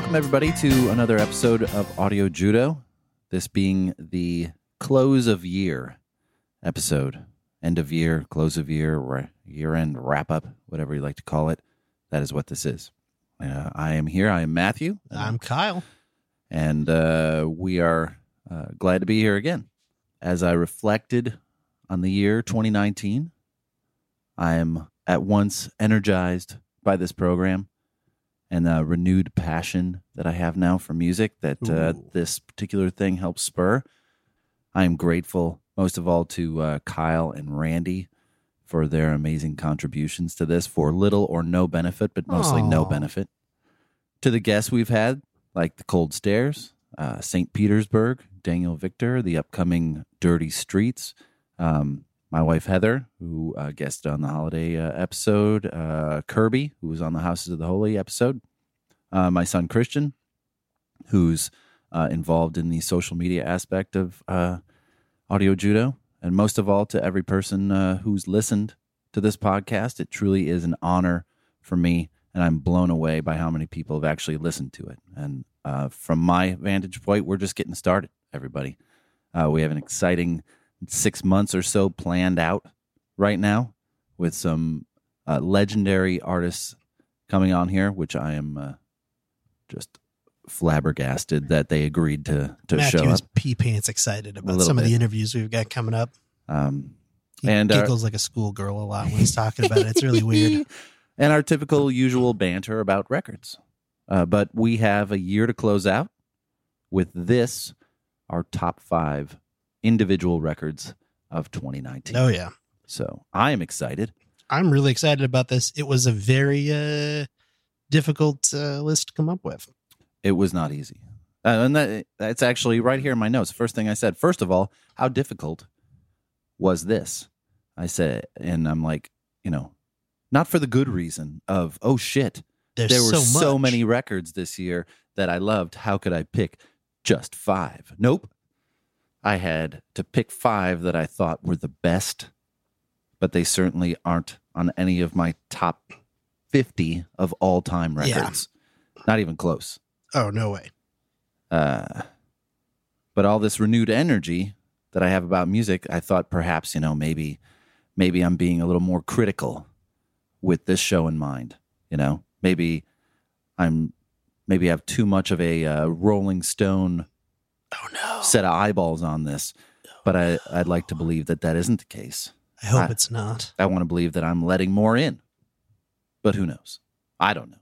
Welcome, everybody, to another episode of Audio Judo. This being the close of year episode, end of year, close of year, year end wrap up, whatever you like to call it. That is what this is. Uh, I am here. I am Matthew. I'm Kyle. And uh, we are uh, glad to be here again. As I reflected on the year 2019, I am at once energized by this program and the renewed passion that I have now for music that uh, this particular thing helps spur. I am grateful most of all to uh, Kyle and Randy for their amazing contributions to this for little or no benefit, but mostly no benefit. To the guests we've had, like the Cold Stares, uh, St. Petersburg, Daniel Victor, the upcoming Dirty Streets, um, my wife Heather, who uh, guested on the holiday uh, episode, uh, Kirby, who was on the Houses of the Holy episode, uh, my son Christian, who's uh, involved in the social media aspect of uh, audio judo, and most of all to every person who's listened to this podcast. It truly is an honor for me, and I'm blown away by how many people have actually listened to it. And from my vantage point, we're just getting started, everybody. We have an exciting six months or so planned out right now with some uh, legendary artists coming on here, which I am uh, just flabbergasted that they agreed to to Matthew show is up. pee pants excited about some of the interviews we've got coming up. Um, He And, uh, giggles like a schoolgirl a lot when he's talking about it. It's really weird. and our typical usual banter about records. Uh, but we have a year to close out with this, our top five individual records of 2019. Oh yeah, So I am excited. I'm really excited about this. It was a very uh, difficult uh, list to come up with. It was not easy. Uh, and that, that's actually right here in my notes. First thing I said, first of all, how difficult was this? I said, and I'm like, you know, not for the good reason of, oh shit, There's there were so, so, many records this year that I loved. How could I pick just five? Nope. I had to pick five that I thought were the best, but they certainly aren't on any of my top 50 of all time Yeah. records. Not even close. Oh no way. Uh, but all this renewed energy that I have about music, I thought perhaps, you know, maybe, maybe I'm being a little more critical with this show in mind. You know, maybe I'm, maybe I have too much of a uh, Rolling Stone Oh no. set of eyeballs on this. But I, I'd like to believe that that isn't the case. I hope I- it's not. I want to believe that I'm letting more in. But who knows? I don't know.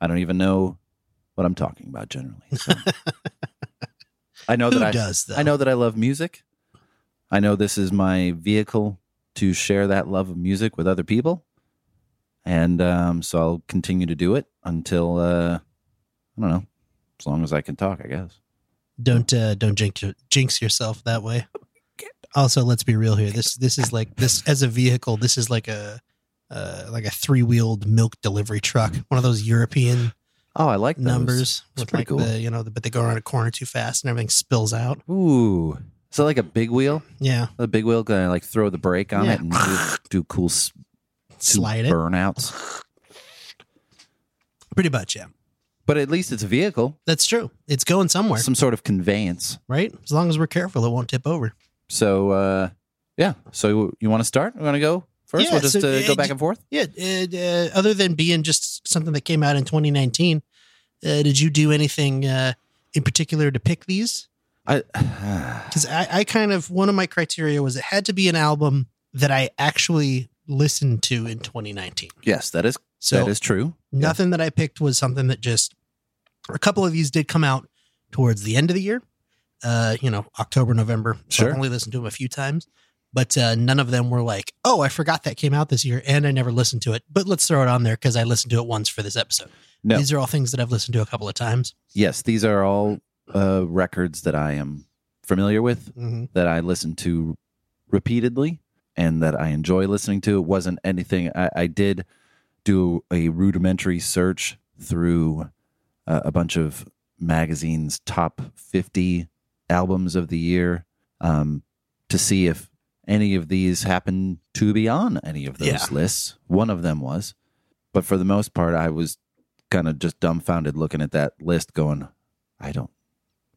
I don't even know what I'm talking about generally. So. I know Who that I does though? I know that I love music. I know this is my vehicle to share that love of music with other people. And um, so I'll continue to do it until uh, I don't know, as long as I can talk, I guess. Don't uh, don't jinx, jinx yourself that way. Also, let's be real here. This this is like this as a vehicle. This is like a uh, like a three wheeled milk delivery truck. One of those European Oh, I like those. numbers It's with pretty like cool. the you know, but they go around a corner too fast and everything spills out. Ooh. is that like a big wheel? Yeah, The big wheel gonna like throw the brake on Yeah. it and do, do cool s- two slide it. burnouts. Pretty much, yeah. But at least it's a vehicle, That's true. It's going somewhere, some sort of conveyance. right? As long as we're careful, it won't tip over. So uh yeah. So you want to start? We want to go first? Yeah, we'll just so, uh, uh, go back and forth. Yeah. Uh, uh, other than being just something that came out in 2019, uh, did you do anything uh, in particular to pick these? I Because I, I kind of one of my criteria was it had to be an album that I actually listened to in 2019. yes, that is So that is true. nothing that I picked was something that just a couple of these did come out towards the end of the year. Uh, you know, October, November. So Sure. I've only listened to them a few times, but uh, none of them were like, oh, I forgot that came out this year and I never listened to it. But let's throw it on there because I listened to it once for this episode. No. These are all things that I've listened to a couple of times. Yes, these are all uh records that I am familiar with. Mm-hmm. that I listen to repeatedly and that I enjoy listening to. It wasn't anything. I, I did do a rudimentary search through uh, a bunch of magazines' top 50 albums of the year um, to see if any of these happen to be on any of those Yeah. lists. One of them was. But for the most part, I was kind of just dumbfounded looking at that list going, I don't,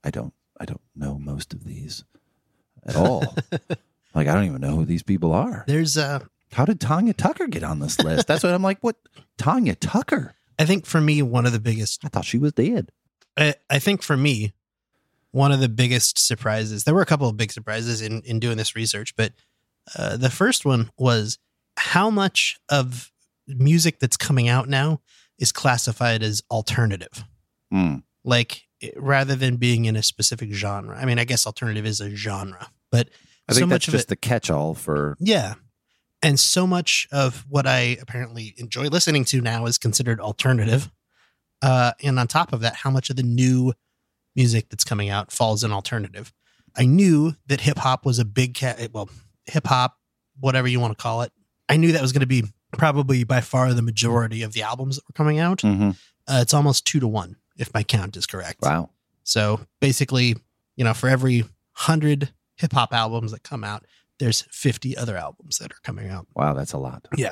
I don't, I don't know most of these at all. like, I don't even know who these people are. There's, uh, How did Tanya Tucker get on this list? That's what I'm like, what? Tanya Tucker? I think for me, one of the biggest I thought she was dead. I, I think for me, one of the biggest surprises, there were a couple of big surprises in, in doing this research, but uh, the first one was how much of music that's coming out now is classified as alternative. Mm. Like rather than being in a specific genre. I mean, I guess alternative is a genre, but I think so that's just it, the catch all for. yeah. And so much of what I apparently enjoy listening to now is considered alternative. Uh, and on top of that, how much of the new music that's coming out falls in alternative. I knew that hip hop was a big cat. Well, hip hop, whatever you want to call it. I knew that was going to be probably by far the majority of the albums that were coming out. Mhm. Uh, it's almost two to one, if my count is correct. Wow. So basically, you know, for every hundred hip hop albums that come out, there's 50 other albums that are coming out. Wow, that's a lot. Yeah.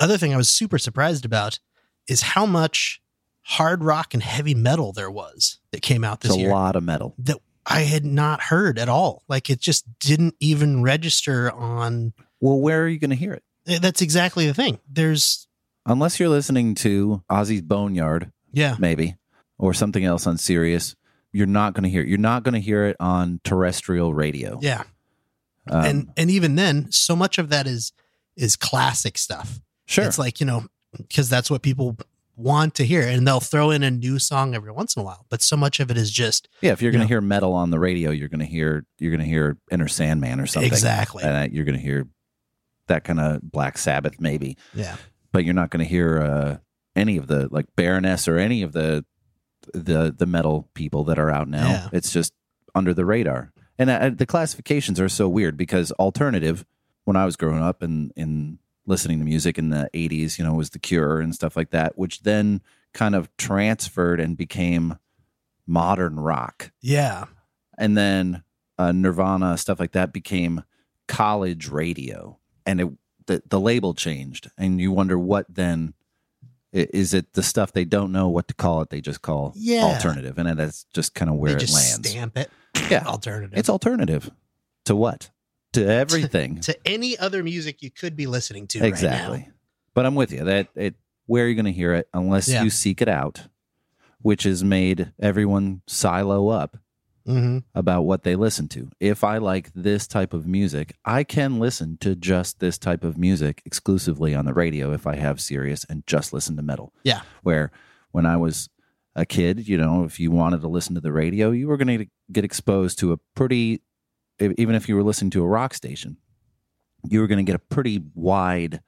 Other thing I was super surprised about is how much hard rock and heavy metal there was that came out this It's a year A lot of metal. that I had not heard at all. Like it just didn't even register on. Well, where are you going to hear it? That's exactly the thing. There's, Unless you're listening to Ozzy's Boneyard, yeah, maybe, or something else on Sirius, you're not going to hear it. You're not going to hear it on terrestrial radio. yeah. Um, and and even then, so much of that is is classic stuff. sure. It's like, you know, because that's what people want to hear. And they'll throw in a new song every once in a while. But so much of it is just yeah, if you're going to hear metal on the radio, you're going to hear you're going to hear Enter Sandman or something. exactly. And uh, you're going to hear that kind of Black Sabbath maybe. yeah. but you're not going to hear uh, any of the like Baroness or any of the the the metal people that are out now. Yeah. It's just under the radar, and uh, the classifications are so weird because alternative. When I was growing up and in listening to music in the '80s, you know, was The Cure and stuff like that, which then kind of transferred and became modern rock, Yeah. and then uh, Nirvana stuff like that became college radio, and it the the label changed, and you wonder what then is it the stuff they don't know what to call it? They just call Yeah. alternative, and that's just kind of where they it lands. stamp it. Yeah. Alternative. It's alternative to what? To everything. to any other music you could be listening to right exactly. But I'm with you that it where are you going to hear it unless Yeah. you seek it out, which has made everyone silo up. Mm-hmm. about what they listen to. If I like this type of music, I can listen to just this type of music exclusively on the radio if I have Sirius and just listen to metal. Yeah. Where when I was a kid, you know, if you wanted to listen to the radio, you were going to get exposed to a pretty even if you were listening to a rock station, you were going to get a pretty wide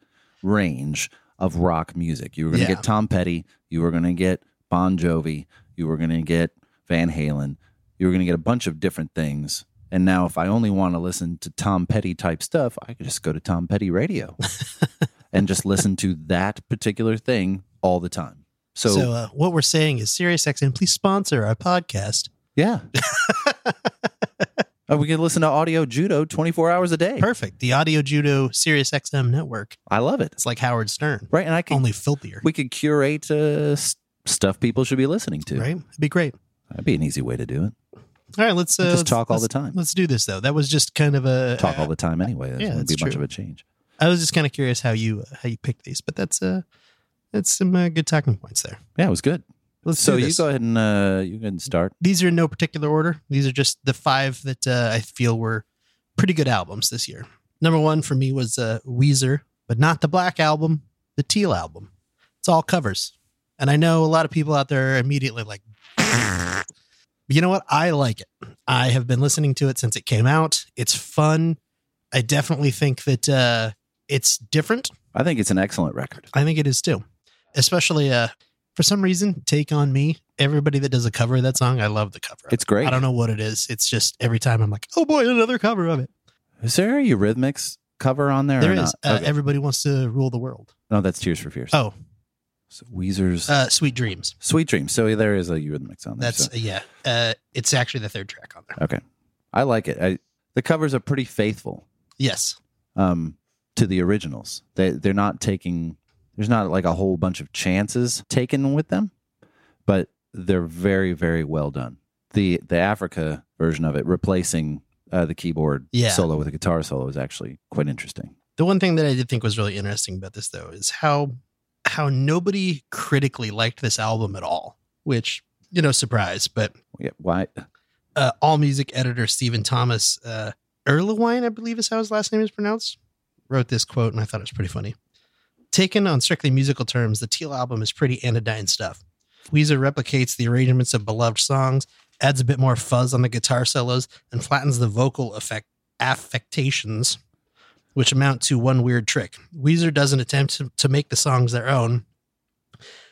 range of rock music. You were going to Yeah. get Tom Petty, you were going to get Bon Jovi, you were going to get Van Halen, you were going to get a bunch of different things. And now, if I only want to listen to Tom Petty type stuff, I could just go to Tom Petty Radio and just listen to that particular thing all the time. So, So, uh, what we're saying is SiriusXM, please sponsor our podcast. yeah. Uh, we can listen to audio judo 24 hours a day. Perfect. The Audio Judo SiriusXM network. I love it. It's like Howard Stern, Right. And I can, only filthier. we could curate uh, stuff people should be listening to. Right? It'd be great. That'd be an easy way to do it. All right, let's uh, Just let's- talk all the time. Let's do this though. That was just kind of a Talk all the time anyway. There's yeah, that's be much true. of a change. I was just kind of curious how you how you picked these, but that's uh that's some uh, good talking points there. Yeah, it was good. Let's so you go ahead and uh, you go ahead and start. These are in no particular order. These are just the five that uh, I feel were pretty good albums this year. Number one for me was uh, Weezer, but not the Black album, the Teal album. It's all covers, and I know a lot of people out there are immediately like, but you know what? I like it. I have been listening to it since it came out. It's fun. I definitely think that uh, it's different. I think it's an excellent record. I think it is too. Especially uh for some reason, Take on Me. Everybody that does a cover of that song, I love the cover. It's great. I don't know what it is. It's just every time I'm like, oh boy, another cover of it. Is there a Eurythmics cover on there? There or is. Not? Uh, Okay. Everybody wants to rule the world. no, that's Tears for Fears. Oh, So Weezer's uh, Sweet Dreams. Sweet Dreams. So there is a Eurythmics on there. That's so- yeah. Uh, it's actually the third track on there. okay. I like it. I, the covers are pretty faithful Yes. um, to the originals. They they're not taking. There's not like a whole bunch of chances taken with them, but they're very very well done. The the Africa version of it replacing uh, the keyboard Yeah. solo with a guitar solo is actually quite interesting. The one thing that I did think was really interesting about this though is how how nobody critically liked this album at all. Which you know, surprise, but Yeah, why? uh, all music editor Stephen Thomas uh, Erlewine, I believe is how his last name is pronounced, wrote this quote, and I thought it was pretty funny. Taken on strictly musical terms, the Teal album is pretty anodyne stuff. Weezer replicates the arrangements of beloved songs, adds a bit more fuzz on the guitar solos, and flattens the vocal effect affectations, which amount to one weird trick. Weezer doesn't attempt to, to make the songs their own,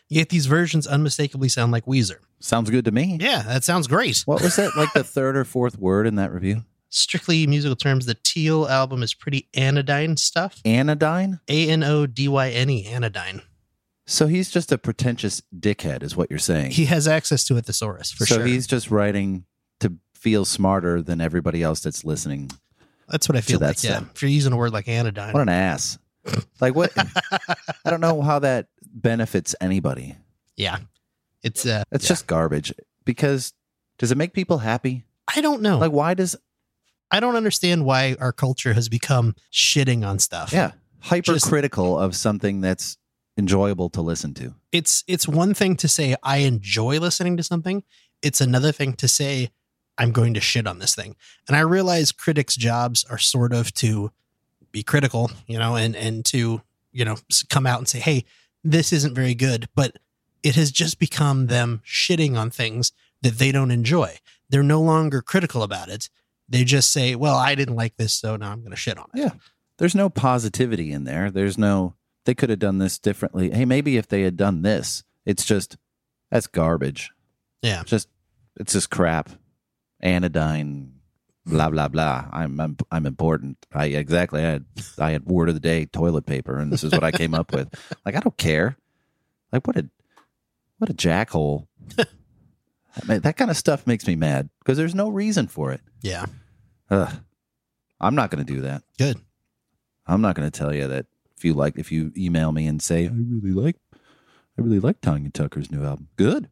yet these versions unmistakably sound like Weezer. Sounds good to me. Yeah, that sounds great. What was that? Like the third or fourth word in that review? Strictly musical terms, the Teal album is pretty anodyne stuff. Anodyne. A N O D Y N E, anodyne. So he's just a pretentious dickhead, is what you're saying. He has access to a thesaurus for so sure. So he's just writing to feel smarter than everybody else that's listening. That's what I feel like. Yeah, if you're using a word like anodyne, What an ass! Like what? I don't know how that benefits anybody. yeah, it's. uh That's yeah. just garbage. Because does it make people happy? I don't know. Like why does? I don't understand why our culture has become shitting on stuff. Yeah, hypercritical of something that's enjoyable to listen to. it's it's one thing to say I enjoy listening to something. It's another thing to say I'm going to shit on this thing. And I realize critics' jobs are sort of to be critical, you know, and and to you know come out and say, hey, this isn't very good. But it has just become them shitting on things that they don't enjoy. They're no longer critical about it. They just say, well, I didn't like this, so now I'm going to shit on it. Yeah. There's no positivity in there. There's no, they could have done this differently. Hey, maybe if they had done this, it's just, that's garbage. Yeah. Just, it's just crap. Anodyne, blah, blah, blah. I'm, I'm, I'm important. I exactly, I had, I had word of the day toilet paper and this is what I came up with. Like, I don't care. Like, what a, what a jackhole. I mean, that kind of stuff makes me mad because there's no reason for it. Yeah. Ugh. I'm not going to do that. Good. I'm not going to tell you that if you like, if you email me and say, I really like, I really like Tanya Tucker's new album. Good.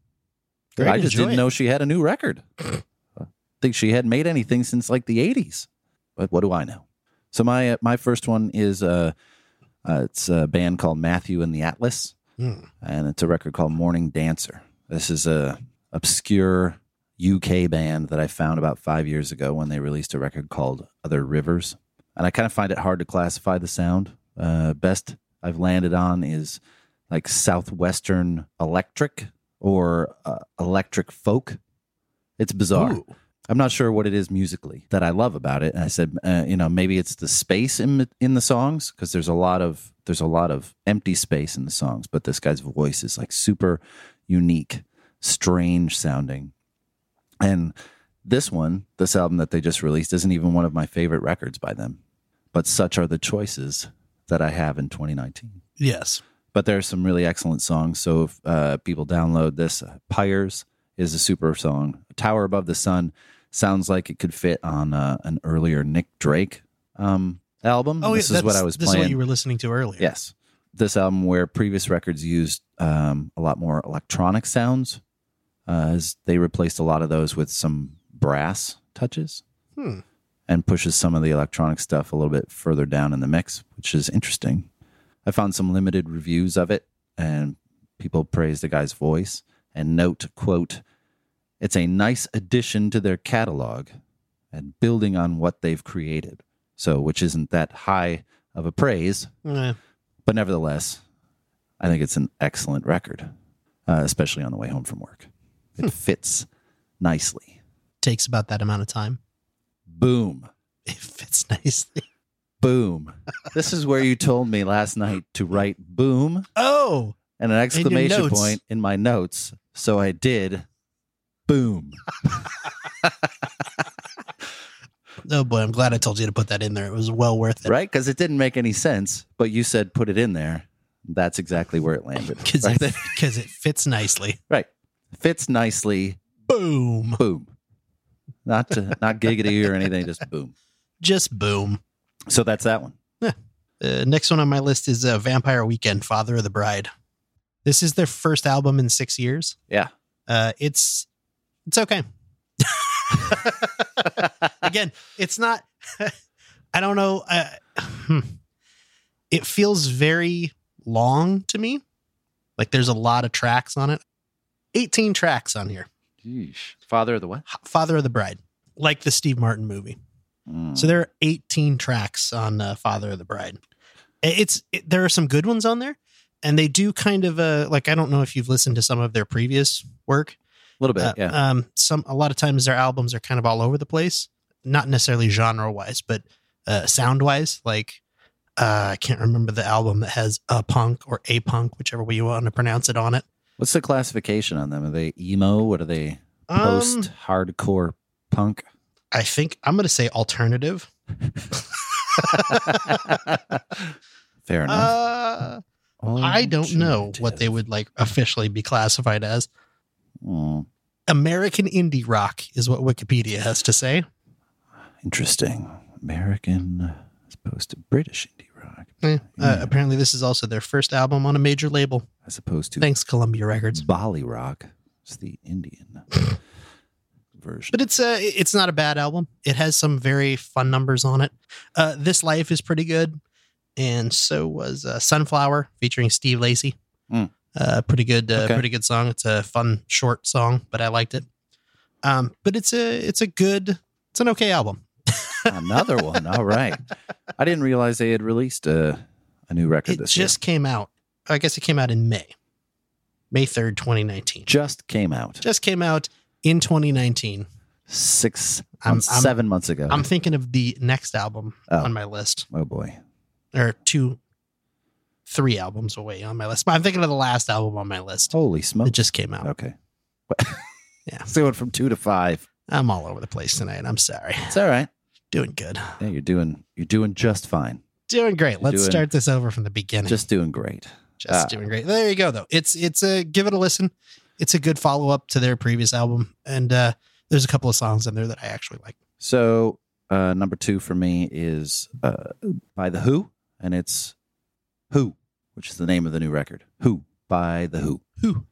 Great, I just didn't it. know she had a new record. I think she hadn't made anything since like the 80s. But what do I know? So my uh, my first one is uh, uh it's a band called Matthew and the Atlas, Hmm. and it's a record called Morning Dancer. This is a obscure UK band that I found about five years ago when they released a record called Other Rivers, and I kind of find it hard to classify the sound. Uh, best I've landed on is like southwestern electric or uh, electric folk. It's bizarre. Ooh. I'm not sure what it is musically that I love about it. And I said, uh, you know, maybe it's the space in in the songs because there's a lot of there's a lot of empty space in the songs, but this guy's voice is like super unique, strange sounding. And this one, this album that they just released, isn't even one of my favorite records by them. But such are the choices that I have in 2019. Yes. but there are some really excellent songs. So if uh, people download this, uh, Pyres is a super song. Tower Above the Sun sounds like it could fit on uh, an earlier Nick Drake um, album. Oh, this yeah, is what I was This playing. is what you were listening to earlier. Yes. This album, where previous records used um, a lot more electronic sounds, uh, as they replaced a lot of those with some brass touches Hmm. and pushes some of the electronic stuff a little bit further down in the mix, which is interesting. I found some limited reviews of it, and people praise the guy's voice and note, quote, it's a nice addition to their catalog and building on what they've created. So, which isn't that high of a praise, Eh, but nevertheless, I think it's an excellent record, uh, especially on the way home from work. It fits nicely. takes about that amount of time. Boom. It fits nicely. Boom. this is where you told me last night to write boom Oh, and an exclamation notes. point in my notes. So I did boom. oh boy! I'm glad I told you to put that in there. It was well worth it. Right? Because it didn't make any sense, but you said put it in there. That's exactly where it landed. Because right, it, it fits nicely. right. Fits nicely. Boom. Boom. Not uh, not giggity or anything, just boom. Just boom. So that's that one. Uh, next one on my list is uh, Vampire Weekend, Father of the Bride. This is their first album in six years. Yeah. Uh, it's it's okay. Again, it's not. I don't know. Uh, hmm. it feels very long to me. Like there's a lot of tracks on it. 18 tracks on here. Yeesh. Father of the what? Father of the Bride, like the Steve Martin movie. Mm. So there are 18 tracks on uh, Father of the Bride. It's it, there are some good ones on there, and they do kind of uh like I don't know if you've listened to some of their previous work. a little bit, Uh, yeah. Um, some a lot of times their albums are kind of all over the place, not necessarily genre wise, but uh, sound wise. Like uh, I can't remember the album that has a punk or a punk, whichever way you want to pronounce it on it. What's the classification on them? Are they emo? What are they? Um, Post hardcore punk? I think I'm going to say alternative. Fair enough. Uh, I don't know what they would like officially be classified as. Mm, American indie rock is what Wikipedia has to say. interesting. American as opposed to British indie rock, Eh, uh, apparently, this is also their first album on a major label. as opposed to Thanks, Columbia Records. Bali rock. It's the Indian version. But it's uh, it's not a bad album. It has some very fun numbers on it. Uh, this Life is pretty good, and so was uh, Sunflower featuring Steve Lacy. Mm. Uh, pretty good, uh, Okay. pretty good song. It's a fun short song, but I liked it. Um, but it's a it's a good, it's an okay album. Another one. All right. I didn't realize they had released a, a new record It this just came out. I guess it came out in May, May third, twenty nineteen. Just came out Just came out in twenty nineteen. 6 I'm- months, I'm- seven months ago. I'm thinking of the next album Oh. on my list, oh boy. or two, three albums away on my list. But I'm thinking of the last album on my list. Holy smokes. It just came out. Okay. Yeah. So it went from two to five. I'm all over the place tonight. I'm sorry. It's all right. Doing good. Yeah, you're doing you're doing just fine. Doing great. Let's doing- start this over from the beginning. Just doing great. just ah. doing great. There you go though. It's it's a give it a listen. It's a good follow up to their previous album, and uh, there's a couple of songs in there that I actually like. So uh, number two for me is uh, by the Who, and it's Who, which is the name of the new record. Who by the Who. Who?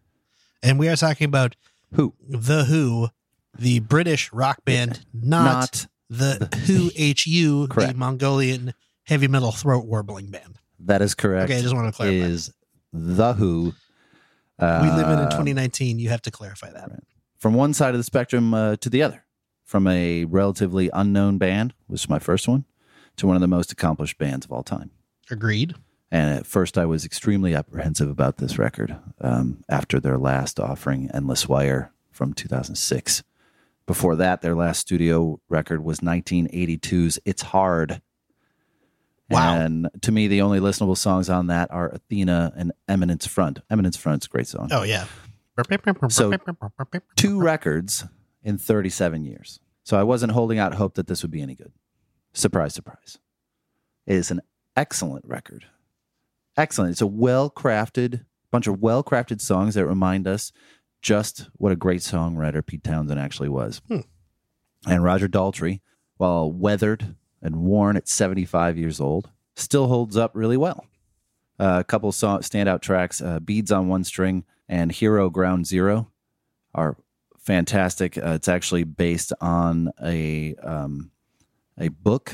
And we are talking about Who, the Who, the British rock band, not, not the Who HU, the Correct. Mongolian heavy metal throat warbling band. that is correct. Okay, I just want to clarify. Is the Who? Uh, we live in in 2019. You have to clarify that. from one side of the spectrum uh, to the other, from a relatively unknown band, which was my first one, to one of the most accomplished bands of all time. Agreed. And at first, I was extremely apprehensive about this record um, after their last offering, Endless Wire from 2006. Before that, their last studio record was 1982's It's Hard. Wow. And to me, the only listenable songs on that are Athena and Eminence Front. Eminence Front's a great song. Oh yeah. So- Two records in 37 years. So I wasn't holding out hope that this would be any good. Surprise, surprise. It is an excellent record. excellent. It's a well crafted bunch of well crafted songs that remind us just what a great songwriter Pete Townshend actually was. Hmm. And Roger Daltrey, while weathered and worn at 75 years old, still holds up really well. Uh, a couple song, standout tracks, uh, Beads on One String and Hero Ground Zero, are fantastic. Uh, it's actually based on a um, a book,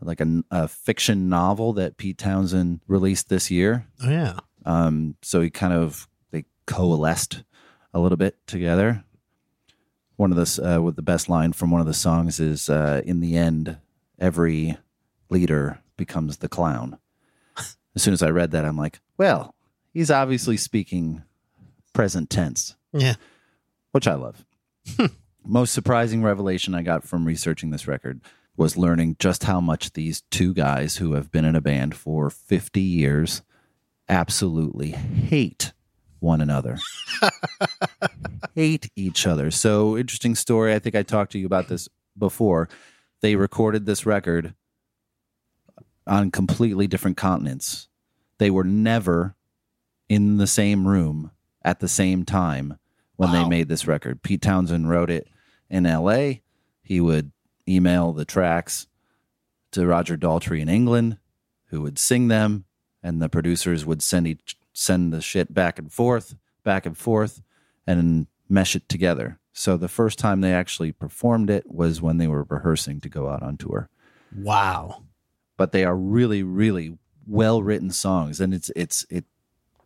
like a, a fiction novel that Pete Townshend released this year. Oh yeah. Um, so he kind of they coalesced a little bit together. One of the uh, with the best line from one of the songs is uh, in the end, every leader becomes the clown. As soon as I read that, I'm like, well, he's obviously speaking present tense, Yeah. which I love. Most surprising revelation I got from researching this record was learning just how much these two guys who have been in a band for 50 years absolutely hate one another. hate each other. So, interesting story. I think I talked to you about this before. They recorded this record on completely different continents. They were never in the same room at the same time when they made this record. Pete Townshend wrote it in LA. He would email the tracks to Roger Daltrey in England, who would sing them, and the producers would send each send the shit back and forth, back and forth, and mesh it together. So the first time they actually performed it was when they were rehearsing to go out on tour. Wow. But they are really, really well written songs, and it's it's it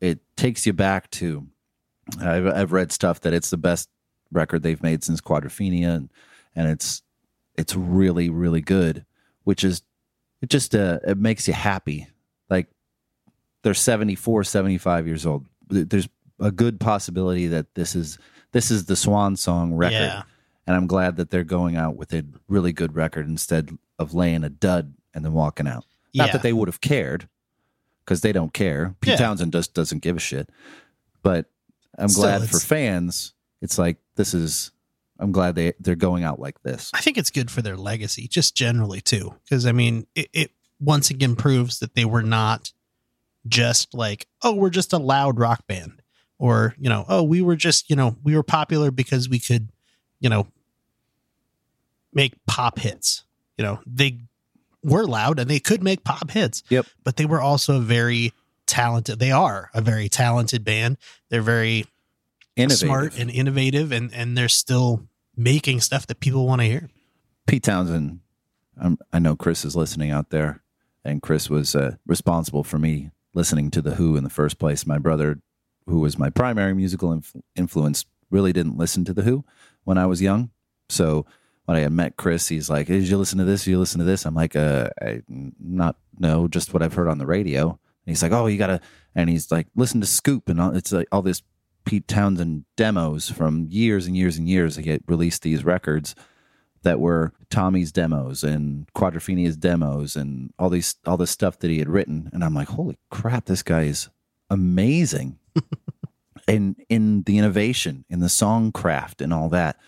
it takes you back to. I've I've read stuff that it's the best record they've made since Quadrophenia, and and it's it's really really good, which is it just uh it makes you happy. They're 74, 75 years old. There's a good possibility that this is this is the swan song record. Yeah. And I'm glad that they're going out with a really good record instead of laying a dud and then walking out. Not Yeah. that they would have cared, because they don't care. Pete Yeah. Townshend just doesn't give a shit. But I'm Still, glad for fans. It's like this is. I'm glad they they're going out like this. I think it's good for their legacy, just generally too. Because I mean, it, it once again proves that they were not just like, oh, we're just a loud rock band, or you know, oh, we were just you know, we were popular because we could, you know, make pop hits. You know, they were loud and they could make pop hits. Yep. but they were also very talented. They are a very talented band. They're very Innovative. smart and innovative, and and they're still making stuff that people want to hear. Pete Townshend. Um, I know Chris is listening out there, and Chris was uh, responsible for me listening to the Who in the first place. My brother, who was my primary musical inf- influence, really didn't listen to the Who when I was young. So when I met Chris, he's like, "Did you listen to this? Did you listen to this?" I'm like, "Uh, I not no, just what I've heard on the radio." And he's like, "Oh, you gotta," and he's like, "Listen to Scoop," and all, it's like all this Pete Townshend demos from years and years and years. He released these records that were Tommy's demos and Quadrophenia's demos and all these all this stuff that he had written. And I'm like, holy crap, this guy is amazing. and in the innovation, in the song craft and all that.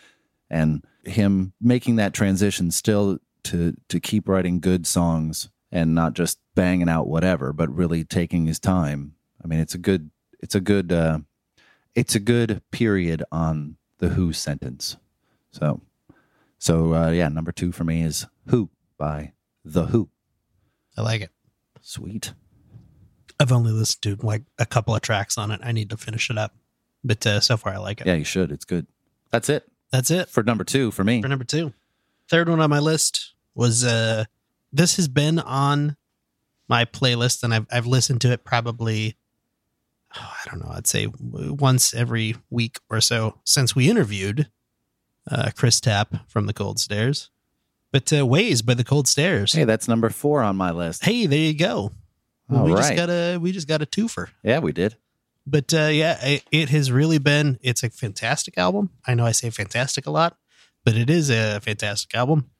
And him making that transition still to to keep writing good songs and not just banging out whatever, but really taking his time. I mean, it's a good it's a good uh it's a good period on the Who sentence. So so uh, yeah, number two for me is Who by The Who. I like it. Sweet. I've only listened to like a couple of tracks on it. I need to finish it up, but uh, so far I like it. Yeah, you should. It's good. That's it That's it for number two for me. for number two. Third one on my list was uh, this has been on my playlist, and I've I've listened to it probably. oh, I don't know. I'd say once every week or so since we interviewed uh, Chris Tapp from the Cold Stares. But uh, Ways by the Cold Stares. Hey, that's number four on my list. Hey, there you go. All we just got a we just got a twofer. Yeah, we did. But uh, yeah, it, it has really been. It's a fantastic album. I know I say fantastic a lot, but it is a fantastic album.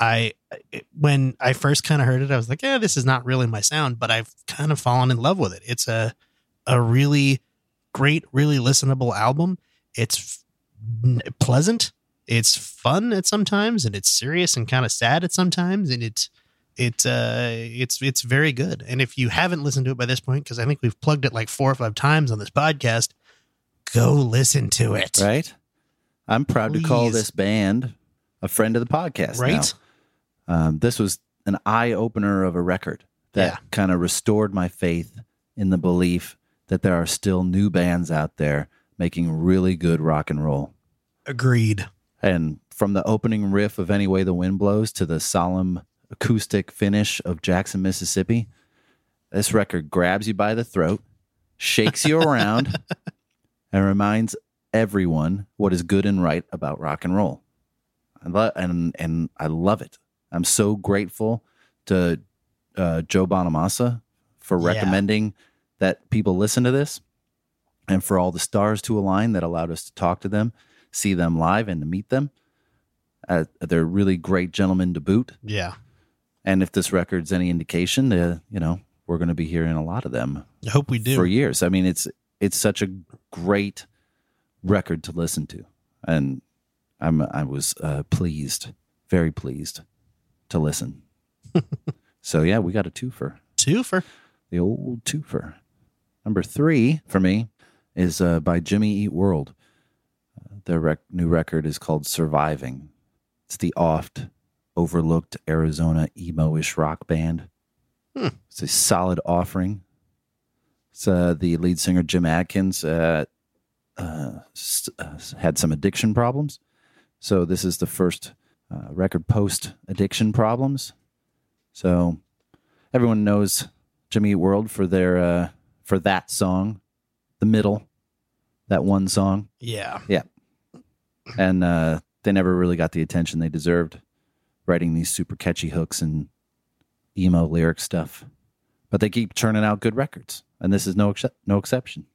I it, when I first kind of heard it, I was like, "Yeah, this is not really my sound," but I've kind of fallen in love with it. It's a a really great, really listenable album. It's pleasant. It's fun at sometimes, and it's serious and kind of sad at sometimes, and it's It uh, it's it's very good. And if you haven't listened to it by this point, because I think we've plugged it like four or five times on this podcast, go listen to it. Right? I'm proud to call this band a friend of the podcast. Right? now. Um, this was an eye opener of a record that Yeah. kind of restored my faith in the belief that there are still new bands out there making really good rock and roll. Agreed. And from the opening riff of Any Way the Wind Blows to the solemn acoustic finish of Jackson, Mississippi, this record grabs you by the throat, shakes you around, and reminds everyone what is good and right about rock and roll. I love and and I love it. I'm so grateful to uh, Joe Bonamassa for Yeah. recommending that people listen to this, and for all the stars to align that allowed us to talk to them, see them live, and to meet them. Uh, they're really great gentlemen to boot. Yeah. And if this record's any indication, uh, you know, we're going to be hearing a lot of them I hope we do. for years. I mean, it's it's such a great record to listen to, and I'm I was uh, pleased, very pleased to listen. so yeah, we got a twofer, Two for the old twofer. Number three for me is uh, by Jimmy Eat World. Their rec- new record is called Surviving. It's the oft overlooked Arizona emo-ish rock band. Hmm. It's a solid offering. It's uh, the lead singer Jim Adkins uh, uh, uh, had some addiction problems, so this is the first uh, record post addiction problems. So everyone knows Jimmy Eat World for their uh, for that song, the middle, that one song Yeah, yeah. And uh, they never really got the attention they deserved writing these super catchy hooks and emo lyric stuff. But they keep churning out good records and this is no excep no exception.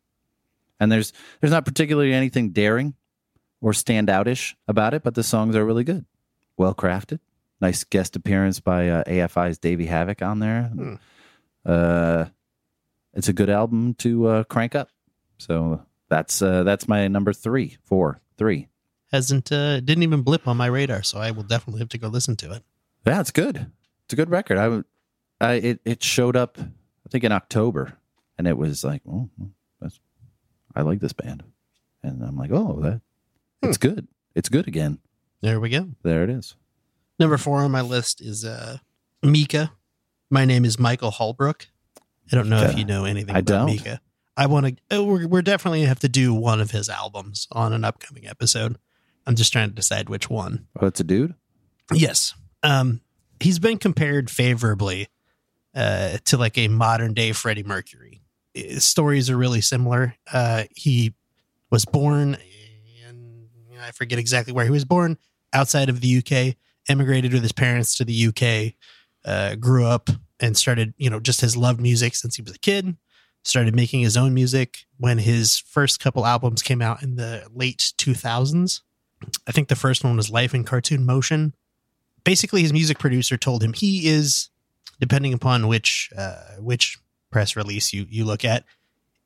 And there's there's not particularly anything daring or standoutish about it but the songs are really good. Well crafted nice guest appearance by uh, AFI's Davey Havok on there. Hmm. uh it's a good album to uh, crank up. So that's uh, that's my number three four three Hasn't uh didn't even blip on my radar, so I will definitely have to go listen to it. Yeah, it's good. It's a good record. I, I it it showed up, I think in October, and it was like, oh, that's, I like this band, and I'm like, oh, that it's good. It's good again. There we go. There it is. Number four on my list is uh Mika. My name is Michael Holbrook. I don't know if you know anything I about don't. Mika. I want to. We're, we're definitely have to do one of his albums on an upcoming episode. I'm just trying to decide which one. Oh, it's a dude. Yes. Um, he's been compared favorably uh, to like a modern day Freddie Mercury. His stories are really similar. Uh, he was born in, I forget exactly where he was born, outside of the UK, emigrated with his parents to the UK, uh, grew up and started, you know, just has loved music since he was a kid. Started making his own music when his first couple albums came out in the late 2000s. I think the first one was Life in Cartoon Motion. Basically, his music producer told him he is, depending upon which uh, which press release you you look at,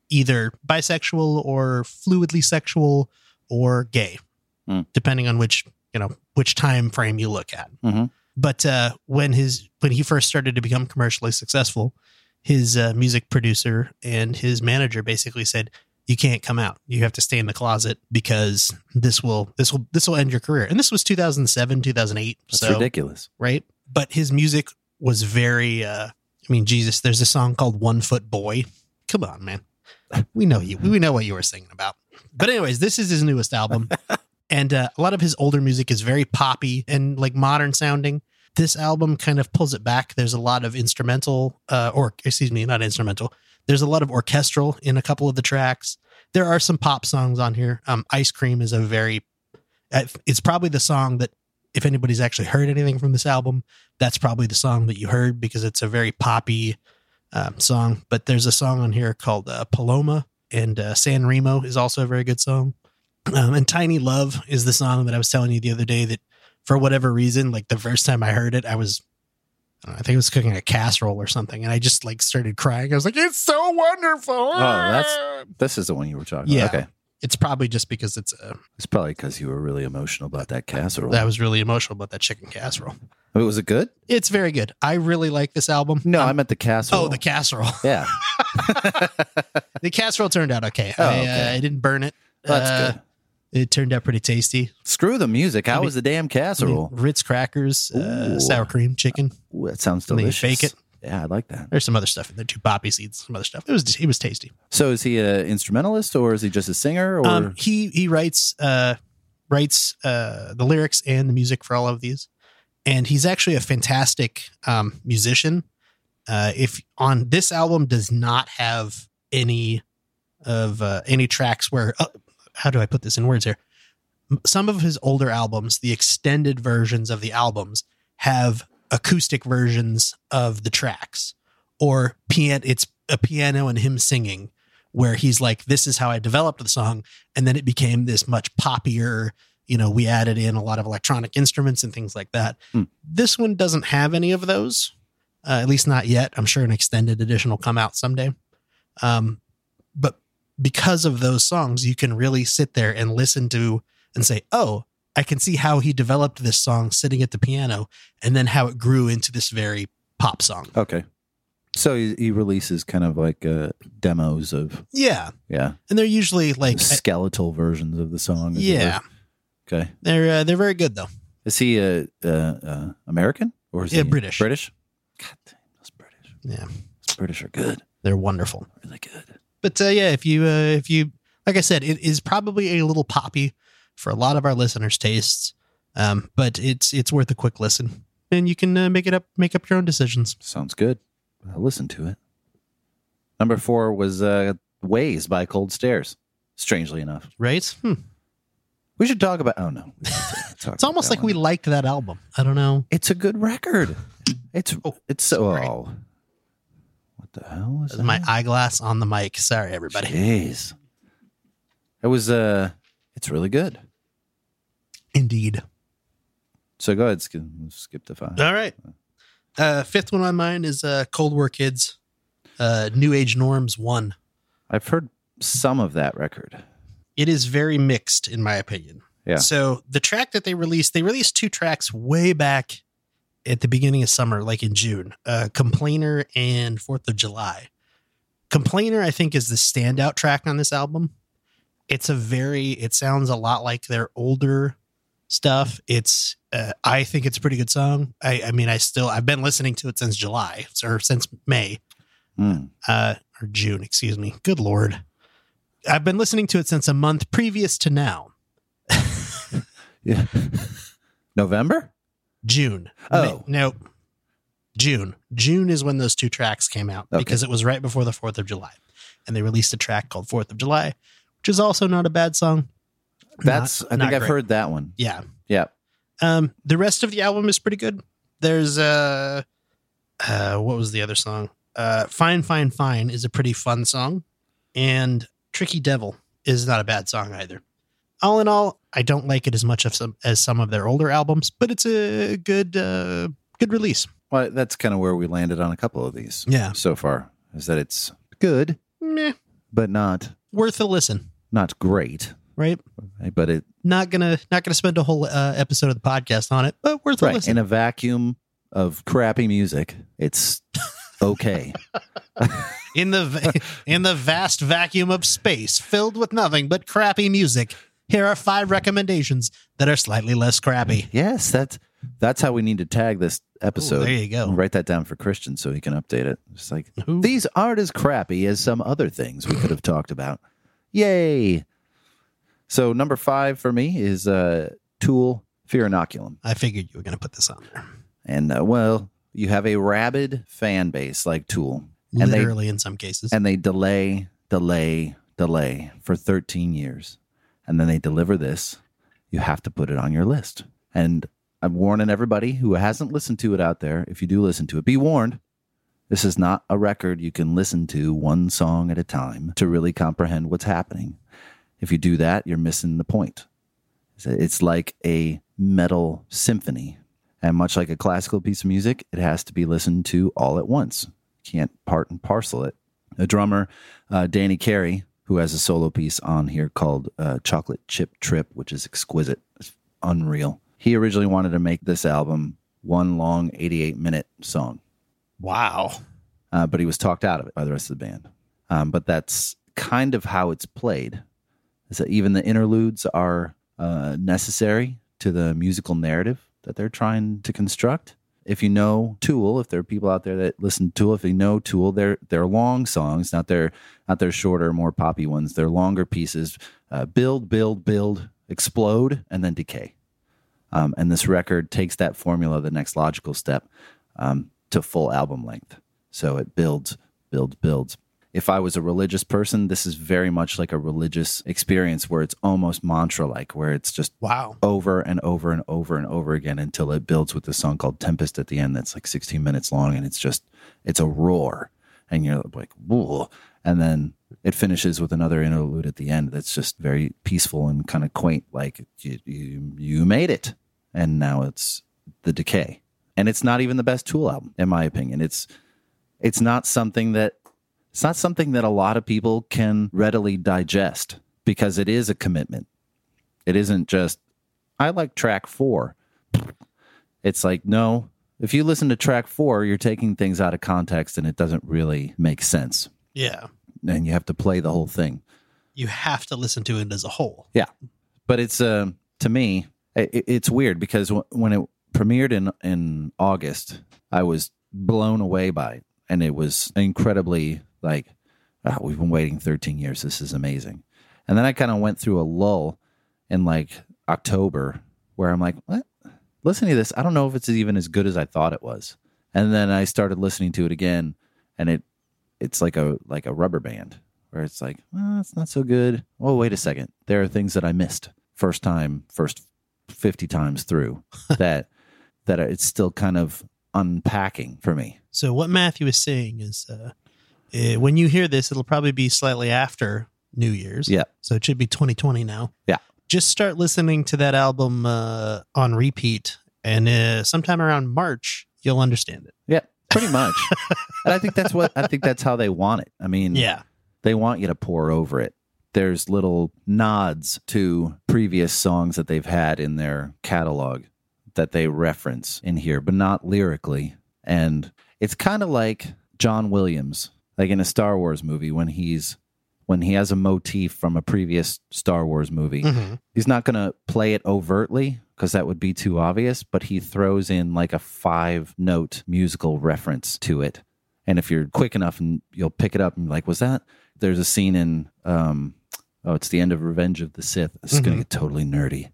either bisexual or fluidly sexual or gay, Hmm. depending on which you know which time frame you look at. Mhm. But uh, when his when he first started to become commercially successful, his uh, music producer and his manager basically said, "You can't come out. You have to stay in the closet because this will this will this will end your career." And this was 2007, 2008. That's so ridiculous. right? But his music was very uh I mean, Jesus, there's a song called One Foot Boy. Come on, man. We know you. We know what you were singing about. But anyways, this is his newest album. and uh, a lot of his older music is very poppy and like modern sounding. This album kind of pulls it back. There's a lot of instrumental uh or excuse me, not instrumental. There's a lot of orchestral in a couple of the tracks. There are some pop songs on here. Um Ice Cream is a very uh, it's probably the song that if anybody's actually heard anything from this album, that's probably the song that you heard because it's a very poppy um, song. But there's a song on here called uh, Paloma, and uh, San Remo is also a very good song. Um, and Tiny Love is the song that I was telling you the other day that for whatever reason, like the first time I heard it, I was, I, I think I was cooking a casserole or something, and I just like started crying. I was like, "It's so wonderful!" Oh, that's this is the one you were talking Yeah. about. Okay. It's probably just because it's a It's probably because you were really emotional about that casserole. That was really emotional about that chicken casserole. Oh, Was it good? It's very good. I really like this album. No, Um, I meant the casserole. oh the casserole. yeah. the casserole turned out okay. Oh, I, okay. uh, I didn't burn it. That's Uh, good. It turned out pretty tasty. Screw the music. How I mean- was the damn I mean, casserole? Ritz crackers, uh, sour cream, chicken. Ooh, that sounds and then you delicious. bake it. Yeah, I like that. There's some other stuff in there too. Poppy seeds, some other stuff. It was it was tasty. So is he an instrumentalist or is he just a singer? Or Um, he he writes uh writes uh the lyrics and the music for all of these, and he's actually a fantastic um musician. Uh, if on this album does not have any of uh, any tracks where uh, how do I put this in words here? Some of his older albums, the extended versions of the albums, have acoustic versions of the tracks, or piano. It's a piano and him singing, where he's like, "This is how I developed the song," and then it became this much poppier. You know, we added in a lot of electronic instruments and things like that. Hmm. This one doesn't have any of those, uh, at least not yet. I'm sure an extended edition will come out someday. Um, because of those songs, you can really sit there and listen to and say, "Oh, I can see how he developed this song sitting at the piano, and then how it grew into this very pop song." okay. So he, he releases kind of like uh, demos of Yeah, yeah and they're usually like, skeletal versions of the song. it yeah. Okay. they're uh, they're very good though. Is he a, uh uh American or is Yeah, he British. British. God damn, those British. Yeah, Those British are good. they're wonderful. Really good. But uh, yeah, if you uh, if you like I said, it is probably a little poppy for a lot of our listeners' tastes. Um, but it's it's worth a quick listen, and you can uh, make it up make up your own decisions. Sounds good. I'll listen to it. Number four was uh, Ways by Cold Stares. Strangely enough, Right? Hmm. we should talk about. Oh no, It's almost like we liked that album. I don't know. It's a good record. It's Oh, it's so. Oh, what the hell is that? My eyeglass on the mic. Sorry, everybody. Jeez, it was. Uh, it's really good. Indeed. So go ahead, skip, skip to five. All right. Uh, fifth one on mine is uh, Cold War Kids, uh, New Age Norms One. I've heard some of that record. It is very mixed, in my opinion. Yeah. So the track that they released, they released two tracks way back at the beginning of summer, like in June. Uh, Complainer and Fourth of July. Complainer, I think, is the standout track on this album. It's a very. It sounds a lot like their older stuff. It's. Uh, I think it's a pretty good song. I, I mean, I still. I've been listening to it since July or since May Hmm. uh, or June, excuse me. Good lord. I've been listening to it since a month previous to now, Yeah. November. June. Oh. Ma- no, June. June is when those two tracks came out Okay. because it was right before the 4th of July. And they released a track called 4th of July, which is also not a bad song. That's. Not- I think I've great. heard that one. Yeah. Yeah. Um, the rest of the album is pretty good. There's uh, uh what was the other song? Uh Fine Fine Fine is a pretty fun song. And Tricky Devil is not a bad song either. All in all, I don't like it as much of some as some of their older albums, but it's a good uh good release. Well, that's kind of where we landed on a couple of these. Yeah. So far, is that it's good, Meh, but not worth a listen, not great. right? But it Not gonna not gonna spend a whole uh, episode of the podcast on it, but worth a right listen. in a vacuum of crappy music, it's okay. in the in the vast vacuum of space filled with nothing but crappy music here are five recommendations that are slightly less crappy yes, that's that's how we need to tag this episode. Ooh, there you go. Write that down for Christian so he can update it. It's like Ooh. these aren't as crappy as some other things we could have talked about. Yay! So number five for me is uh, Tool Fear Inoculum. i figured you were going to put this on there And uh, well, you have a rabid fan base like Tool, and they literally in some cases and they delay, delay, delay for 13 years, and then they deliver this. You have to put it on your list. And I'm warning everybody who hasn't listened to it out there. If you do listen to it, be warned. This is not a record you can listen to one song at a time to really comprehend what's happening. If you do that, you're missing the point. It's like a metal symphony. And much like a classical piece of music, it has to be listened to all at once. You can't part and parcel it. A drummer, uh, Danny Carey, who has a solo piece on here called uh, Chocolate Chip Trip, which is exquisite. It's unreal. He originally wanted to make this album one long 88 minute song. Wow. Uh, but he was talked out of it by the rest of the band. Um, but that's kind of how it's played. Is that even the interludes are uh, necessary to the musical narrative that they're trying to construct. If you know Tool, if there are people out there that listen to Tool, if they know Tool, they're they're long songs, not their not their shorter, more poppy ones. They're longer pieces. Uh, build, build, build, explode, and then decay. Um, and this record takes that formula the next logical step um, to full album length. So it builds, builds, builds. If I was a religious person, this is very much like a religious experience where it's almost mantra like, where it's just Wow. over and over and over and over again until it builds with the song called Tempest at the end that's like 16 minutes long and it's just it's a roar. And you're like whoa. And then it finishes with another interlude at the end that's just very peaceful and kind of quaint like you, you you made it. And now it's the decay. And it's not even the best tool album in my opinion. It's it's not something that it's not something that a lot of people can readily digest because it is a commitment it isn't just I like track four. It's like, no, if you listen to track four, you're taking things out of context and it doesn't really make sense. Yeah. And you have to play the whole thing. You have to listen to it as a whole. Yeah. But it's, uh, to me, it, it's weird because w- when it premiered in, in August, I was blown away by it. And it was incredibly like, oh, we've been waiting 13 years. This is amazing. And then I kind of went through a lull in like October where I'm like, what? Listening to this, I don't know if it's even as good as I thought it was. And then I started listening to it again, and it it's like a like a rubber band where it's like, well, it's not so good. Oh, wait a second, there are things that I missed first time, first fifty times through that that it's still kind of unpacking for me. So what Matthew is saying is, uh, eh, when you hear this, it'll probably be slightly after New Year's. Yeah. So it should be 2020 now. Yeah. Just start listening to that album uh, on repeat, and uh, sometime around March, you'll understand it. Yeah, pretty much. and I think that's what I think that's how they want it. I mean, Yeah. they want you to pour over it. There's little nods to previous songs that they've had in their catalog that they reference in here, but not lyrically. And it's kind of like John Williams, like in a Star Wars movie when he's when he has a motif from a previous Star Wars movie. Mhm. He's not going to play it overtly because that would be too obvious, but he throws in like a five note musical reference to it. And if you're quick enough and you'll pick it up and be like, was that? There's a scene in, um, oh, it's the end of Revenge of the Sith. It's going to get totally nerdy.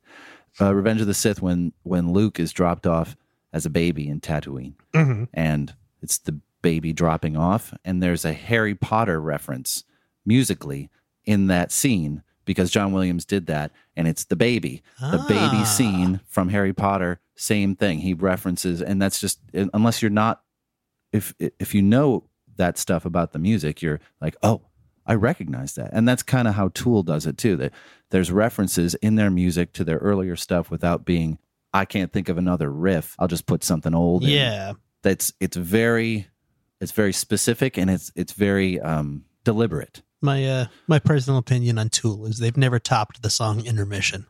Uh, Revenge of the Sith when when Luke is dropped off as a baby in Tatooine, Mhm. and it's the baby dropping off, and there's a Harry Potter reference musically in that scene because John Williams did that, and it's the baby, the baby Ah. scene from Harry Potter. Same thing. He references, and that's just unless you're not, if if you know that stuff about the music, you're like, oh, I recognize that, and that's kind of how Tool does it too. That there's references in their music to their earlier stuff without being. I can't think of another riff. I'll just put something old. in Yeah. that's it's very it's very specific and it's it's very um deliberate My uh, my personal opinion on Tool is they've never topped the song Intermission.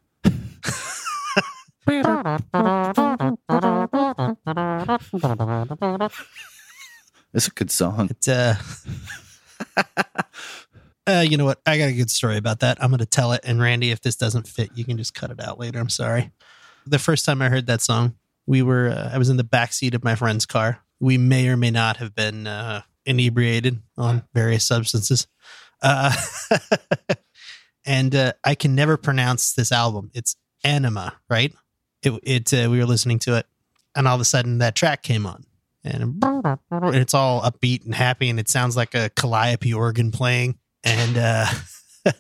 it's a good song It's uh, uh, you know what? I got a good story about that. I'm going to tell it. And Randy, if this doesn't fit, you can just cut it out later. I'm sorry. The first time I heard that song, we were uh, I was in the back seat of my friend's car. We may or may not have been uh, inebriated on various substances. Uh, and uh, I can never pronounce this album. It's Ænima, right? It it uh, we were listening to it, and all of a sudden that track came on, and it's all upbeat and happy, and it sounds like a calliope organ playing. And uh,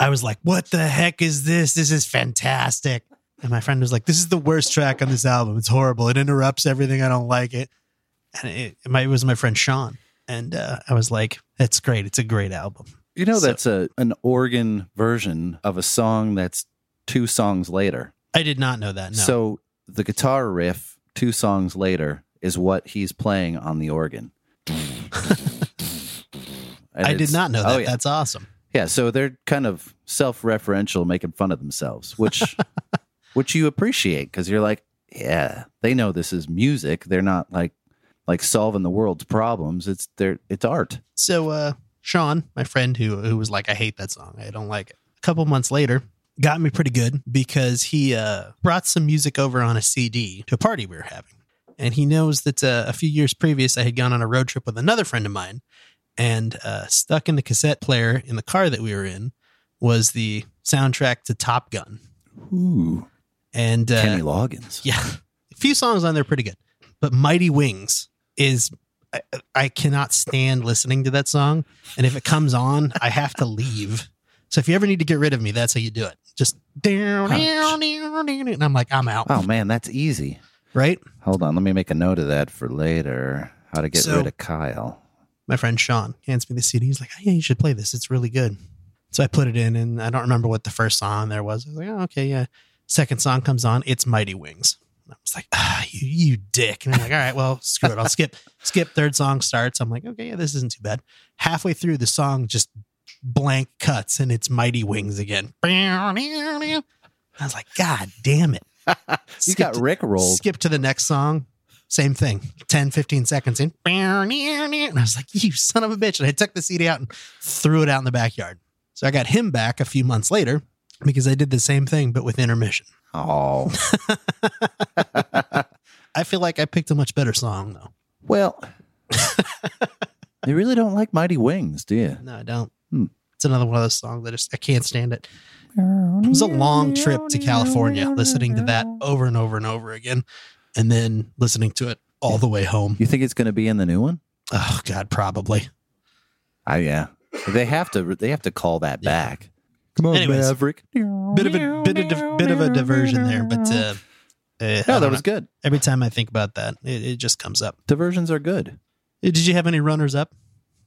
I was like, "What the heck is this? This is fantastic!" And my friend was like, "This is the worst track on this album. It's horrible. It interrupts everything. I don't like it." And it, my, it was my friend Sean, and uh, I was like, "It's great. It's a great album." you know So- that's a an organ version of a song that's two songs later I did not know that. No. so the guitar riff two songs later is what he's playing on the organ I did not know that. oh, yeah. That's awesome. Yeah, so they're kind of self-referential, making fun of themselves, which which you appreciate because you're like, yeah, they know this is music. They're not like like solving the world's problems. It's their it's art. So uh Sean, my friend who who was like, I hate that song. I don't like it. A couple months later, got me pretty good because he uh brought some music over on a CD to a party we were having. And he knows that uh, a few years previous I had gone on a road trip with another friend of mine and uh stuck in the cassette player in the car that we were in was the soundtrack to Top Gun. Ooh, And uh, Kenny Loggins. yeah, a few songs on there pretty good, but Mighty Wings is I, I cannot stand listening to that song, and if it comes on, I have to leave. So if you ever need to get rid of me, that's how you do it. Just down, down, down, down, and I'm like, I'm out. Oh man, that's easy. Right? Hold on, let me make a note of that for later. How to get So- rid of Kyle. My friend Sean hands me the CD. He's like, oh, yeah, you should play this. It's really good. So I put it in, and I don't remember what the first song there was. I was like, oh, okay, yeah. Second song comes on. It's Mighty Wings. I was like, ah, you, you dick. And I'm like, all right, well, screw it. I'll skip. Skip. Third song starts. I'm like, okay, yeah, this isn't too bad. Halfway through, the song just blank cuts, and it's Mighty Wings again. I was like, God damn it. You got Rick rolled. Skip to the next song. Same thing. 10, 15 seconds in. And I was like, you son of a bitch. And I took the CD out and threw it out in the backyard. So I got him back a few months later because I did the same thing, but with intermission. Oh, I feel like I picked a much better song, though. well, you really don't like Mighty Wings, do you? No, I don't. Hmm. It's another one of those songs that just, I can't stand it. It was a long trip to California listening to that over and over and over again, and then listening to it all the way home. You think it's going to be in the new one? Oh, God, probably. Oh yeah, they have to. They have to call that Yeah. back. Come on, Anyways. Maverick. bit of a bit of div- bit of a diversion there, but uh, uh, No, that was know. good. every time I think about that, it, it just comes up. Diversions are good. Uh, Did you have any runners up?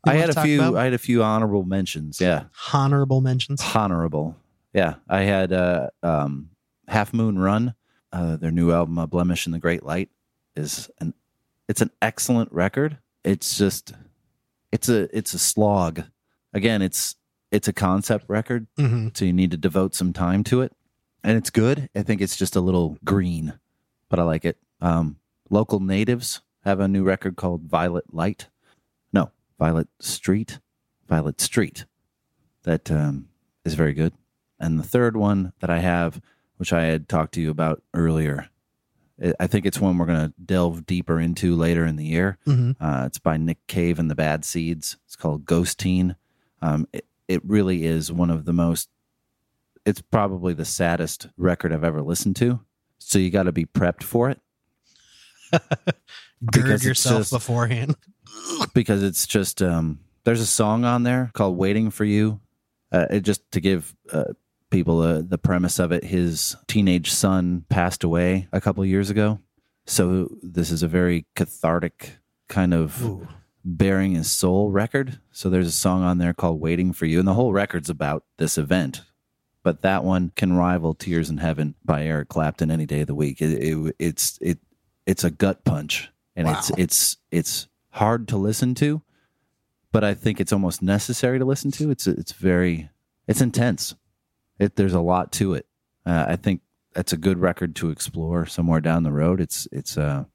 I had a few. about? I had a few honorable mentions. Yeah, honorable mentions. honorable. Yeah, I had uh, um, Half Moon Run. Uh, their new album, A Blemish in the Great Light, is an. It's an excellent record. It's just, it's a it's a slog. Again, it's it's a concept record, hmm so you need to devote some time to it, and it's good. I think it's just a little green, but I like it. Um, local natives have a new record called Violet Light. No, Violet Street. Violet Street. That um, is very good. And the third one that I have, which I had talked to you about earlier, I- think it's one we're going to delve deeper into later in the year. hmm Uh, it's by Nick Cave and the Bad Seeds. It's called Ghosteen. Um, it, it really is one of the most, it's probably the saddest record I've ever listened to. So you got to be prepped for it Gird yourself just- beforehand. because it's just, um, there's a song on there called Waiting for You. Uh, it just to give uh, people uh, the premise of it, his teenage son passed away a couple years ago. So this is a very cathartic kind of Ooh. Bearing his soul record. So there's a song on there called Waiting for You. And the whole record's about this event. But that one can rival Tears in Heaven by Eric Clapton any day of the week. It, it, it's it it's a gut punch. And it's Wow. it's it's hard to listen to, but I think it's almost necessary to listen to. It's it's very it's intense. It there's a lot to it. Uh, I think that's a good record to explore somewhere down the road. It's it's uh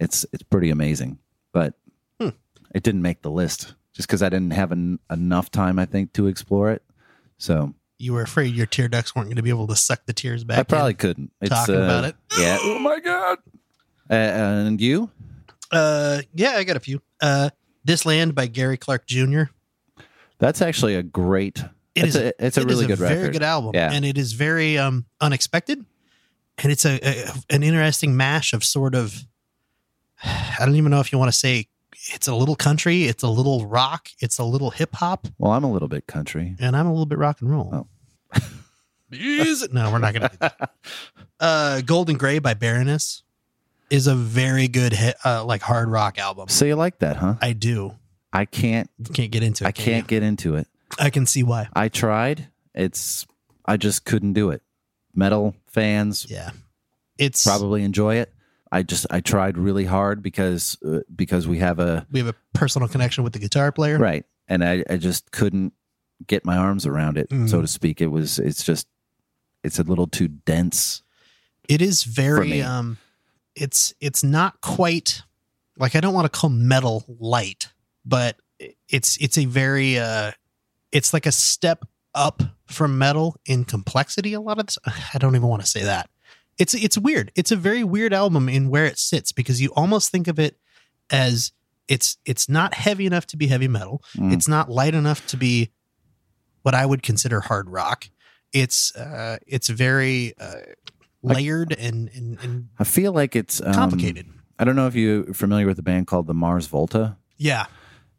it's it's pretty amazing, but. It didn't make the list just because I didn't have en- enough time. I think to explore it. So You were afraid your tear ducts weren't going to be able to suck the tears back. I probably in. couldn't. It's, talking uh, about it. Yeah. Oh my god. Uh, and you? Uh, yeah, I got a few. Uh, This Land by Gary Clark Jr. That's actually a great. It's a, it's a It really is good very record. good album, Yeah. and it is very um unexpected, and it's a, a an interesting mash of sort of. I don't even know if you want to say it's a little country, it's a little rock, it's a little hip hop, Well, I'm a little bit country. and I'm a little bit rock and roll. Oh. Is it? No, we're not going to do that. Uh, Gold & Grey by Baroness is a very good hit, uh, like hard rock album. So you like that, huh? I do. I can't. You can't get into it. I can can't you? get into it. I can see why. I tried. It's. I just couldn't do it. Metal fans Yeah, it's probably enjoy it. I just I tried really hard because uh, because we have a we have a personal connection with the guitar player. right, and I I just couldn't get my arms around it, Mm. so to speak. It was it's just it's a little too dense. It is very um it's it's not quite like I don't want to call metal light, but it's it's a very uh it's like a step up from metal in complexity a lot of this I don't even want to say that. It's it's weird. It's a very weird album in where it sits because you almost think of it as it's it's not heavy enough to be heavy metal. Mm. It's not light enough to be what I would consider hard rock. It's uh it's very uh layered and and, and I feel like it's um, complicated. I don't know if you're familiar with a band called the Mars Volta. yeah.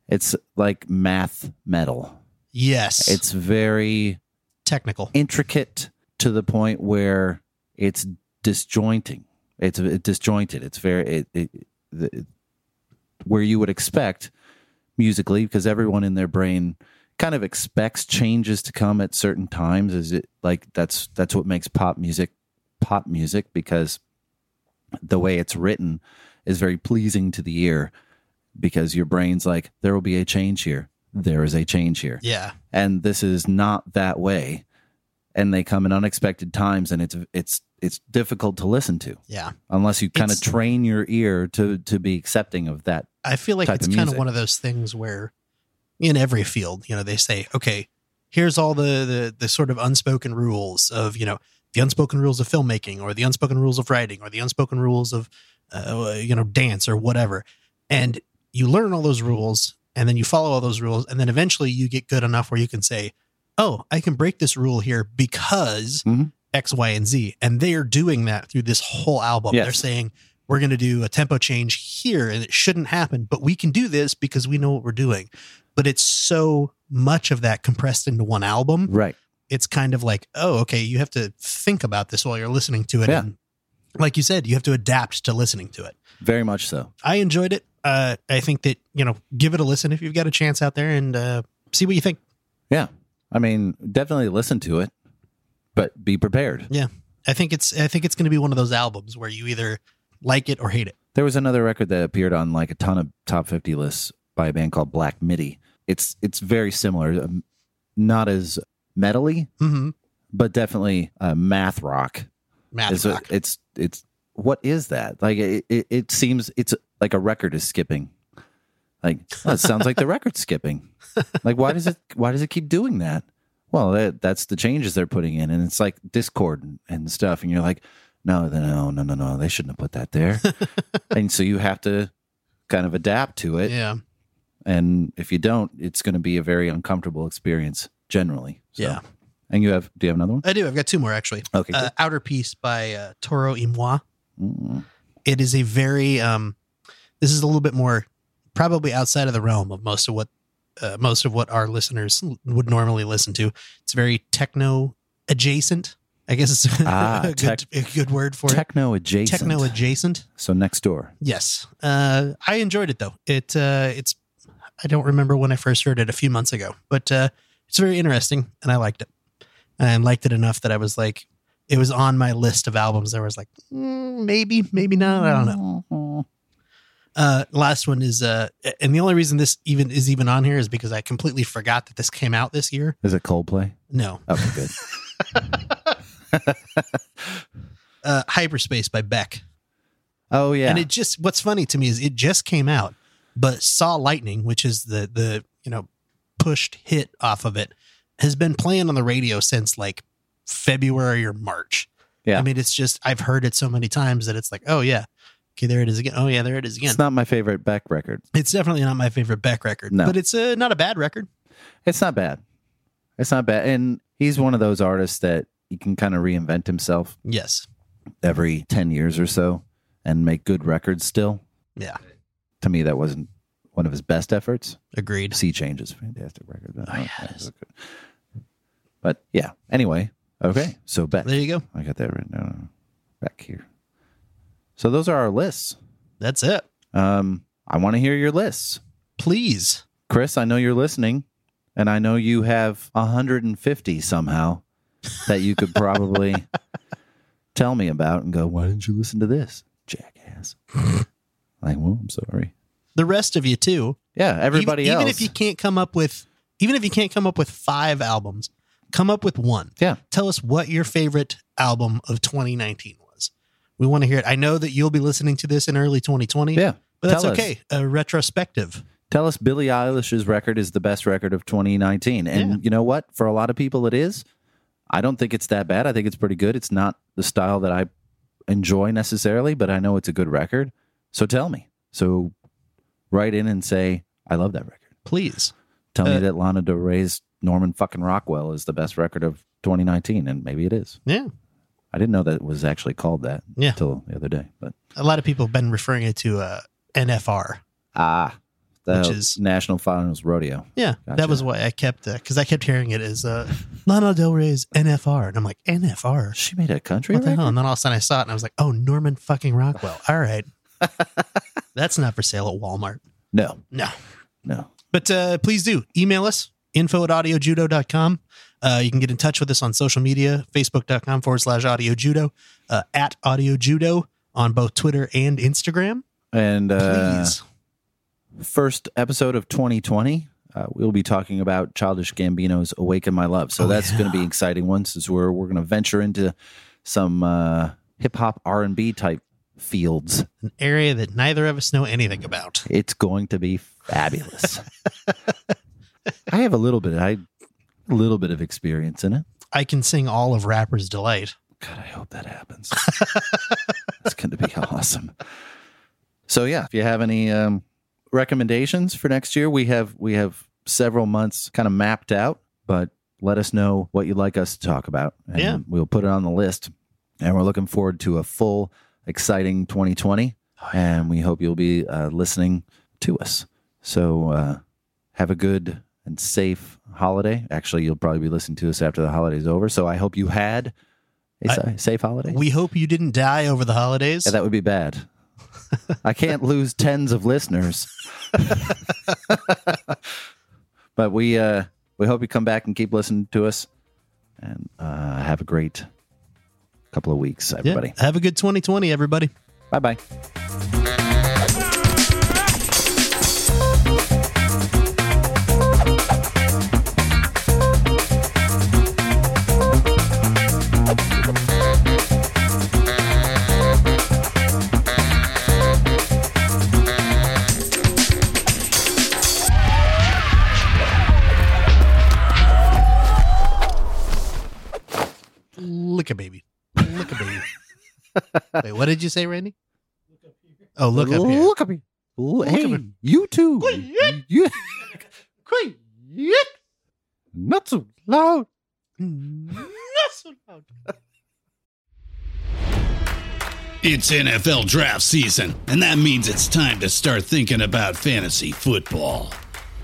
It's like math metal. Yes. It's very technical. intricate to the point where it's disjointing. It's disjointed. It's very it, it, the, where you would expect musically because everyone in their brain kind of expects changes to come at certain times. Is it like that's that's what makes pop music pop music because the way it's written is very pleasing to the ear because your brain's like there will be a change here. There is a change here Yeah. and this is not that way and they come in unexpected times and it's it's it's difficult to listen to Yeah. unless you kind of train your ear to to be accepting of that I feel like it's of kind of one of those things where in every field, you know, they say, okay, here's all the, the the sort of unspoken rules of, you know, the unspoken rules of filmmaking or the unspoken rules of writing or the unspoken rules of uh, you know, dance or whatever. And you learn all those rules and then you follow all those rules and then eventually you get good enough where you can say, "Oh, I can break this rule here because Mhm. X, Y, and Z." And they are doing that through this whole album. Yes. They're saying, we're going to do a tempo change here and it shouldn't happen, but we can do this because we know what we're doing. But it's so much of that compressed into one album. right It's kind of like, oh, okay, you have to think about this while you're listening to it. Yeah. And like you said, you have to adapt to listening to it. very much so I enjoyed it. Uh, I think that, you know, give it a listen if you've got a chance out there and uh, see what you think. yeah i mean definitely listen to it but be prepared Yeah. I think it's I think it's going to be one of those albums where you either like it or hate it. there was another record that appeared on like a ton of top 50 lists by a band called black midi it's it's very similar um, not as metally Mm-hmm. but definitely uh, math rock Math It's a- rock. it's it's what is that? Like it, it, it seems it's like a record is skipping. Like well, it sounds like the record's skipping. Like why does it why does it keep doing that? Well, that, that's the changes they're putting in, and it's like Discord and, stuff, and you're like, no, no, no, no, no, they shouldn't have put that there. and so you have to kind of adapt to it, yeah. and if you don't, it's going to be a very uncomfortable experience generally. So- Yeah. And you have do you have another one? I do. I've got two more actually. Okay. Uh, Outer Peace by uh, Toro y Moi. Mm. It is a very um this is a little bit more probably outside of the realm of most of what uh, most of what our listeners would normally listen to. It's very techno adjacent. I guess it's Ah, a, good, tech- a good word for Techno adjacent. Techno adjacent. So next door. Yes. Uh, I enjoyed it though. It uh, it's I don't remember when I first heard it a few months ago, but uh, it's very interesting and I liked it. And I liked it enough that I was like, it was on my list of albums. There was like, mm, maybe, maybe not. I don't know. Uh, last one is, uh, and the only reason this even is even on here is because I completely forgot that this came out this year. Is it Coldplay? No, Okay, good. uh, Hyperspace by Beck. Oh yeah. And it just what's funny to me is it just came out, but Saw Lightning, which is the the you know pushed hit off of it, has been playing on the radio since like February or March. Yeah. I mean, it's just I've heard it so many times that it's like, oh yeah, okay, there it is again. Oh yeah, there it is again. it's not my favorite Beck record. It's definitely not my favorite Beck record, No. but it's uh, not a bad record. It's not bad. It's not bad. And he's one of those artists that he can kind of reinvent himself Yes, every 10 years or so and make good records still. yeah, To me, that wasn't one of his best efforts. agreed. Sea Change is a fantastic record. Oh, yeah. But yeah, anyway. Okay. So Beck. There you go. I got that written down back here. So those are our lists. That's it. Um, I want to hear your lists. Please. Chris, I know you're listening, and I know you have 150 somehow that you could probably tell me about and go, why didn't you listen to this, jackass? like, well, I'm sorry. The rest of you too. Yeah, everybody even, else. even if you can't come up with even if you can't come up with five albums come up with one yeah, tell us what your favorite album of 2019 was We want to hear it. I know that you'll be listening to this in early 2020. Yeah. But that's Tell us. okay. A retrospective. Tell us Billie Eilish's record is the best record of 2019. And Yeah. you know what? For a lot of people, it is. I don't think it's that bad. I think it's pretty good. It's not the style that I enjoy necessarily, but I know it's a good record. So tell me. So write in and say, I love that record. Please. Tell Uh, me that Lana Del Rey's Norman fucking Rockwell is the best record of 2019. And maybe it is. Yeah. I didn't know that it was actually called that Yeah. until the other day. But A lot of people have been referring it to uh, NFR. ah, the Which is- National Finals Rodeo. Yeah. Gotcha. That was why I kept, because I kept hearing it as uh, Lana Del Rey's NFR. And I'm like, NFR? She made a country What the hell? And then all of a sudden I saw it and I was like, oh, Norman fucking Rockwell. All right. That's not for sale at Walmart. No, No. no. But uh, please do email us info at audiojudo.com. Uh, you can get in touch with us on social media, facebook.com forward slash audio judo, uh, at audio judo on both Twitter and Instagram. And uh, Please. first episode of 2020, uh, we'll be talking about Childish Gambino's "Awaken My Love." So Oh, that's going to be yeah. exciting one, since we're we're going to venture into some uh, hip hop R and B type fields. An area that neither of us know anything about. It's going to be fabulous. I have a little bit. I little bit of experience in it. I can sing all of Rapper's Delight. God, I hope that happens. it's going to be awesome. So yeah, if you have any um, recommendations for next year, we have we have several months kind of mapped out, but let us know what you'd like us to talk about, and Yeah. we'll put it on the list. And we're looking forward to a full, exciting 2020, and we hope you'll be uh, listening to us. So uh, have a good and safe holiday. Actually, you'll probably be listening to us after the holiday's over. So I hope you had a I- safe holiday. We hope you didn't die over the holidays. Yeah, that would be bad. I can't lose tens of listeners. but we uh we hope you come back and keep listening to us and uh have a great couple of weeks, Yeah. everybody. Have a good 2020, everybody. Bye bye. Look a baby. Look a baby. Wait, what did you say, Randy? Oh, look up here. Look at me. L- hey, up here. you too. you not so loud. Not so loud. It's NFL draft season, and that means it's time to start thinking about fantasy football.